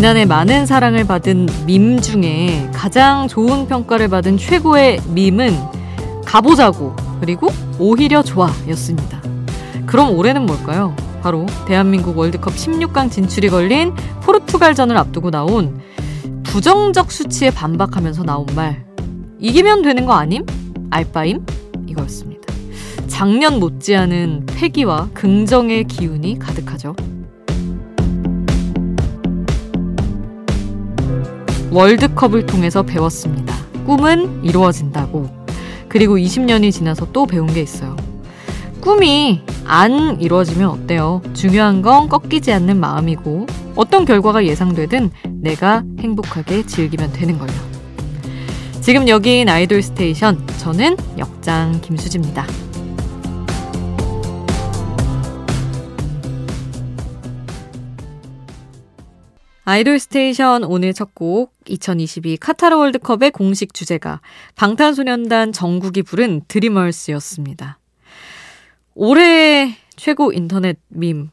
지난해 많은 사랑을 받은 밈 중에 가장 좋은 평가를 받은 최고의 밈은 가보자고 그리고 오히려 좋아였습니다. 그럼 올해는 뭘까요? 바로 대한민국 월드컵 16강 진출이 걸린 포르투갈전을 앞두고 나온 부정적 수치에 반박하면서 나온 말 이기면 되는 거 아님? 알바임? 이거였습니다. 작년 못지않은 패기와 긍정의 기운이 가득하죠. 월드컵을 통해서 배웠습니다. 꿈은 이루어진다고. 그리고 20년이 지나서 또 배운 게 있어요. 꿈이 안 이루어지면 어때요? 중요한 건 꺾이지 않는 마음이고 어떤 결과가 예상되든 내가 행복하게 즐기면 되는 걸요. 지금 여긴 아이돌 스테이션. 저는 역장 김수지입니다. 아이돌 스테이션 오늘 첫 곡 2022 카타르 월드컵의 공식 주제가 방탄소년단 정국이 부른 Dreamers였습니다. 올해 최고 인터넷 밈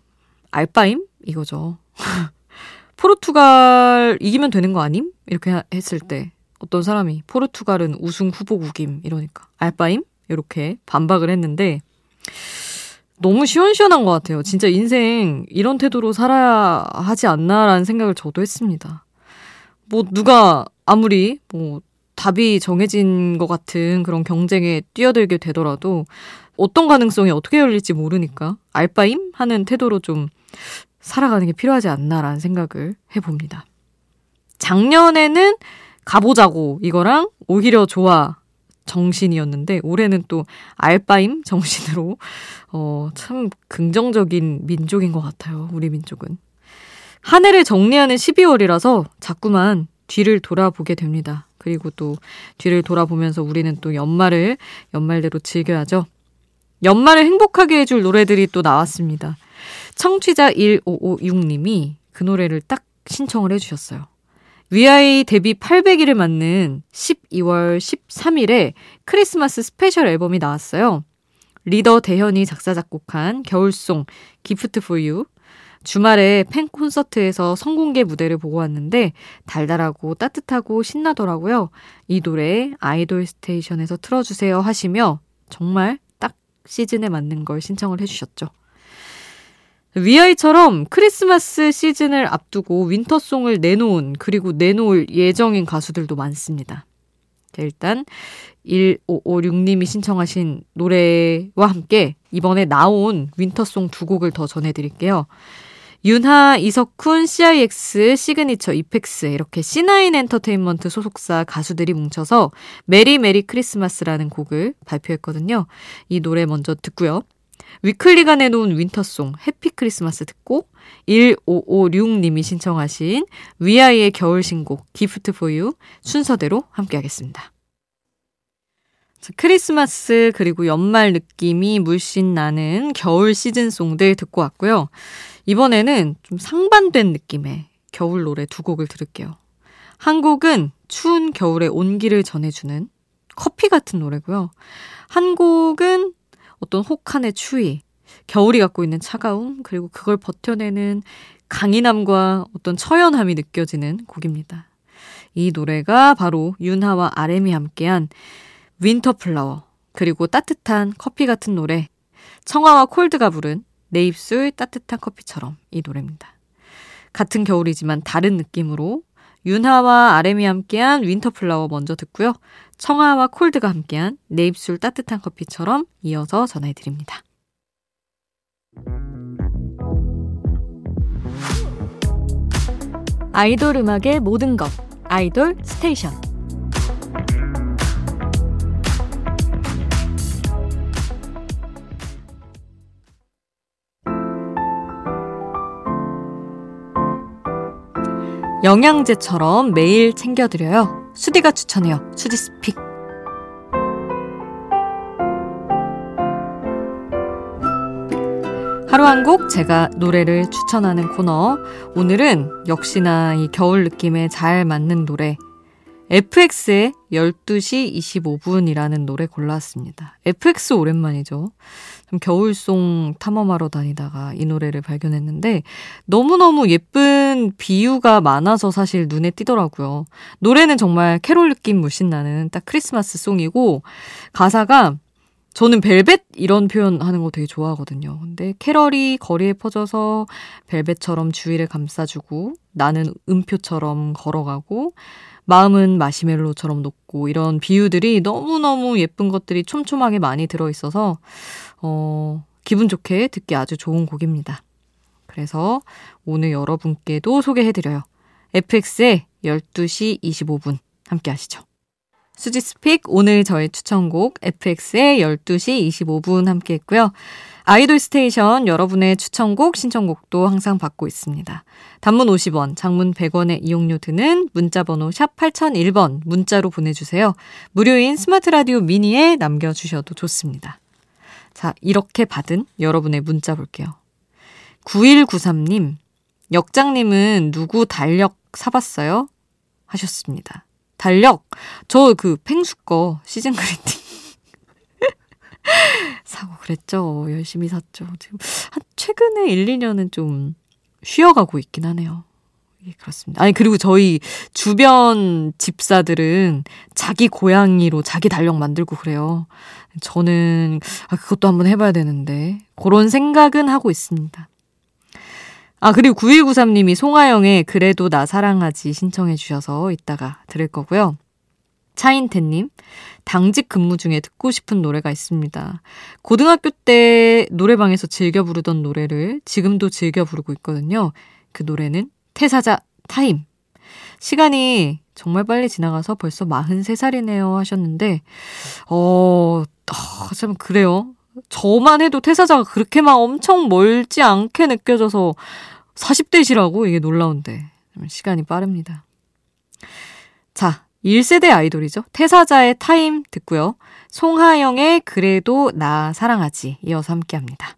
알바임 이거죠. 포르투갈 이기면 되는 거 아님? 이렇게 했을 때 어떤 사람이 포르투갈은 우승 후보국임 이러니까 알바임 이렇게 반박을 했는데 너무 시원시원한 것 같아요. 진짜 인생 이런 태도로 살아야 하지 않나라는 생각을 저도 했습니다. 뭐 누가 아무리 뭐 답이 정해진 것 같은 그런 경쟁에 뛰어들게 되더라도 어떤 가능성이 어떻게 열릴지 모르니까 알바임 하는 태도로 좀 살아가는 게 필요하지 않나라는 생각을 해봅니다. 작년에는 가보자고 이거랑 오히려 좋아 정신이었는데 올해는 또 알바임 정신으로 어, 참 긍정적인 민족인 것 같아요. 우리 민족은. 한 해를 정리하는 12월이라서 자꾸만 뒤를 돌아보게 됩니다. 그리고 또 뒤를 돌아보면서 우리는 또 연말을 연말대로 즐겨야죠. 연말을 행복하게 해줄 노래들이 또 나왔습니다. 청취자 1556님이 그 노래를 딱 신청을 해주셨어요. 위아이 데뷔 800일을 맞는 12월 13일에 크리스마스 스페셜 앨범이 나왔어요. 리더 대현이 작사 작곡한 겨울 song Gift For You. 주말에 팬 콘서트에서 선공개 무대를 보고 왔는데 달달하고 따뜻하고 신나더라고요. 이 노래 아이돌 스테이션에서 틀어주세요 하시며 정말 딱 시즌에 맞는 걸 신청을 해주셨죠. 위아이처럼 크리스마스 시즌을 앞두고 winter song을 내놓은 그리고 내놓을 예정인 가수들도 많습니다. 자, 일단 1556님이 신청하신 노래와 함께 이번에 나온 winter song 두 곡을 더 전해드릴게요. 윤하, 이석훈, CIX, 시그니처, 이펙스 이렇게 C9 엔터테인먼트 소속사 가수들이 뭉쳐서 Merry Merry Christmas라는 곡을 발표했거든요. 이 노래 먼저 듣고요. 위클리가 내놓은 winter song Happy Christmas 듣고 1556님이 신청하신 위아이의 겨울 신곡 Gift For You 순서대로 함께 하겠습니다. 크리스마스 그리고 연말 느낌이 물씬 나는 겨울 시즌 song들 듣고 왔고요. 이번에는 좀 상반된 느낌의 겨울 노래 두 곡을 들을게요. 한 곡은 추운 겨울의 온기를 전해주는 커피 같은 노래고요. 한 곡은 어떤 혹한의 추위, 겨울이 갖고 있는 차가움, 그리고 그걸 버텨내는 강인함과 어떤 처연함이 느껴지는 곡입니다. 이 노래가 바로 윤하와 RM이 함께한 Winter Flower, 그리고 따뜻한 커피 같은 노래, 청하와 콜드가 부른 내 입술 따뜻한 커피처럼 이 노래입니다. 같은 겨울이지만 다른 느낌으로 윤하와 RM이 함께한 Winter Flower 먼저 듣고요. 청하와 콜드가 함께한 내 입술 따뜻한 커피처럼 이어서 전해드립니다. 아이돌 음악의 모든 것 아이돌 스테이션 영양제처럼 매일 챙겨드려요. 수디가 추천해요. 수디 스픽. 하루 한 곡 제가 노래를 추천하는 코너. 오늘은 역시나 이 겨울 느낌에 잘 맞는 노래. FX의 12시 25분이라는 노래 골랐습니다. FX 오랜만이죠. 겨울송 탐험하러 다니다가 이 노래를 발견했는데 너무너무 예쁜 비유가 많아서 사실 눈에 띄더라고요. 노래는 정말 캐롤 느낌 물씬 나는 딱 크리스마스 송이고 가사가 저는 벨벳 이런 표현 하는 거 되게 좋아하거든요. 근데 캐럴이 거리에 퍼져서 벨벳처럼 주위를 감싸주고 나는 음표처럼 걸어가고 마음은 마시멜로처럼 녹고 이런 비유들이 너무너무 예쁜 것들이 촘촘하게 많이 들어있어서 어, 기분 좋게 듣기 아주 좋은 곡입니다. 그래서 오늘 여러분께도 소개해드려요. FX의 12시 25분 함께 하시죠. 수지스픽 오늘 저의 추천곡 FX의 12시 25분 함께 했고요. 아이돌 스테이션 여러분의 추천곡, 신청곡도 항상 받고 있습니다. 단문 50원, 장문 100원의 이용료 드는 문자번호 샵 8001번 문자로 보내주세요. 무료인 스마트 라디오 미니에 남겨주셔도 좋습니다. 자, 이렇게 받은 여러분의 문자 볼게요. 9193님, 역장님은 누구 달력 사봤어요? 하셨습니다. 달력. 저그 팽수 거 시즌 그리팅. 사고 그랬죠. 열심히 샀죠. 지금 한 최근에 1, 2년은 좀 쉬어가고 있긴 하네요. 예, 그렇습니다. 아니, 그리고 저희 주변 집사들은 자기 고양이로 자기 달력 만들고 그래요. 저는, 아, 그것도 한번 해봐야 되는데, 그런 생각은 하고 있습니다. 아, 그리고 9193님이 송하영의 그래도 나 사랑하지 신청해 주셔서 이따가 들을 거고요. 차인태님, 당직 근무 중에 듣고 싶은 노래가 있습니다. 고등학교 때 노래방에서 즐겨 부르던 노래를 지금도 즐겨 부르고 있거든요. 그 노래는 태사자 타임. 시간이 정말 빨리 지나가서 벌써 43살이네요 하셨는데, 어, 어, 참, 그래요. 저만 해도 태사자가 그렇게 막 엄청 멀지 않게 느껴져서 40대시라고 이게 놀라운데 시간이 빠릅니다. 자, 1세대 아이돌이죠. 태사자의 타임 듣고요. 송하영의 그래도 나 사랑하지 이어서 함께 합니다.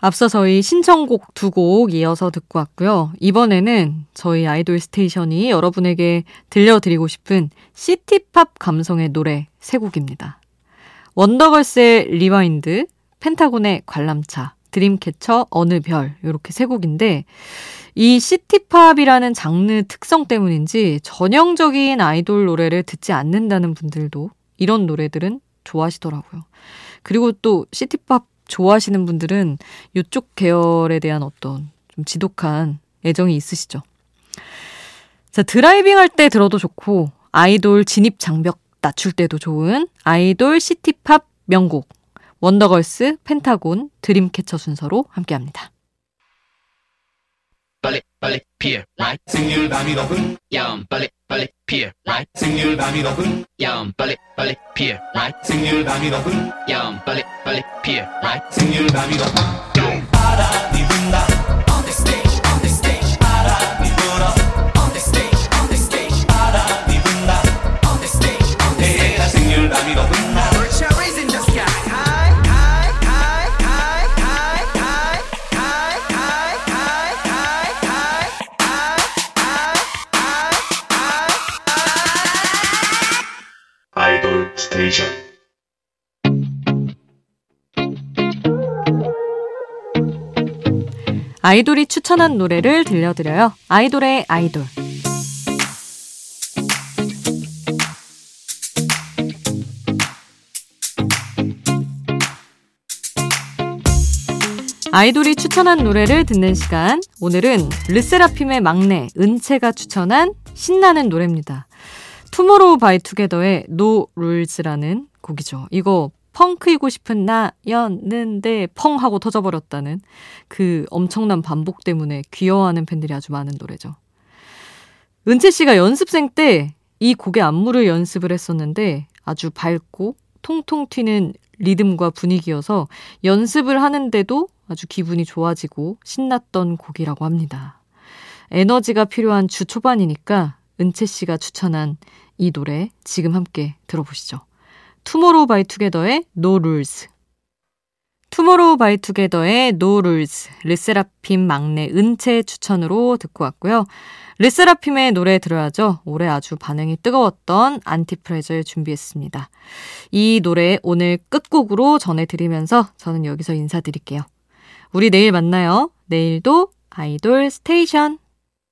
앞서 저희 신청곡 두 곡 이어서 듣고 왔고요. 이번에는 저희 아이돌 스테이션이 여러분에게 들려드리고 싶은 city pop 감성의 노래 세 곡입니다. 원더걸스의 Rewind, 펜타곤의 관람차, 드림캐쳐 어느 별 이렇게 세 곡인데 이 city pop이라는 장르 특성 때문인지 전형적인 아이돌 노래를 듣지 않는다는 분들도 이런 노래들은 좋아하시더라고요. 그리고 또 시티팝 좋아하시는 분들은 이쪽 계열에 대한 어떤 좀 지독한 애정이 있으시죠. 자, 드라이빙 할 때 들어도 좋고, 아이돌 진입 장벽 낮출 때도 좋은 아이돌 시티팝 명곡, 원더걸스, 펜타곤, 드림캐쳐 순서로 함께 합니다. 빨리 빨리 피어 라이 생률 밤이 높은 야음 빨리 빨리 피어 라이 생률 밤이 높은 야음 빨리 빨리 피어 라이 생률 밤이 높은 야음 빨리 빨리 피어 라이 생률 밤이 높은 바람이 분다 아이돌이 추천한 노래를 들려드려요. 아이돌의 아이돌. 아이돌이 추천한 노래를 듣는 시간. 오늘은 르세라핌의 막내 은채가 추천한 신나는 노래입니다. 투모로우 바이 투게더의 No Rules라는 곡이죠. 이거 펑크이고 싶은 나였는데 펑 하고 터져버렸다는 그 엄청난 반복 때문에 귀여워하는 팬들이 아주 많은 노래죠. 은채 씨가 연습생 때 이 곡의 안무를 연습을 했었는데 아주 밝고 통통 튀는 리듬과 분위기여서 연습을 하는데도 아주 기분이 좋아지고 신났던 곡이라고 합니다. 에너지가 필요한 주 초반이니까 은채 씨가 추천한 이 노래 지금 함께 들어보시죠. 투모로우 바이 투게더의 No Rules. 투모로우 바이 투게더의 No Rules. 르세라핌 막내 은채 추천으로 듣고 왔고요. 르세라핌의 노래 들어야죠. 올해 아주 반응이 뜨거웠던 ANTIFRAGILE을 준비했습니다. 이 노래 오늘 끝곡으로 전해드리면서 저는 여기서 인사드릴게요. 우리 내일 만나요. 내일도 아이돌 스테이션.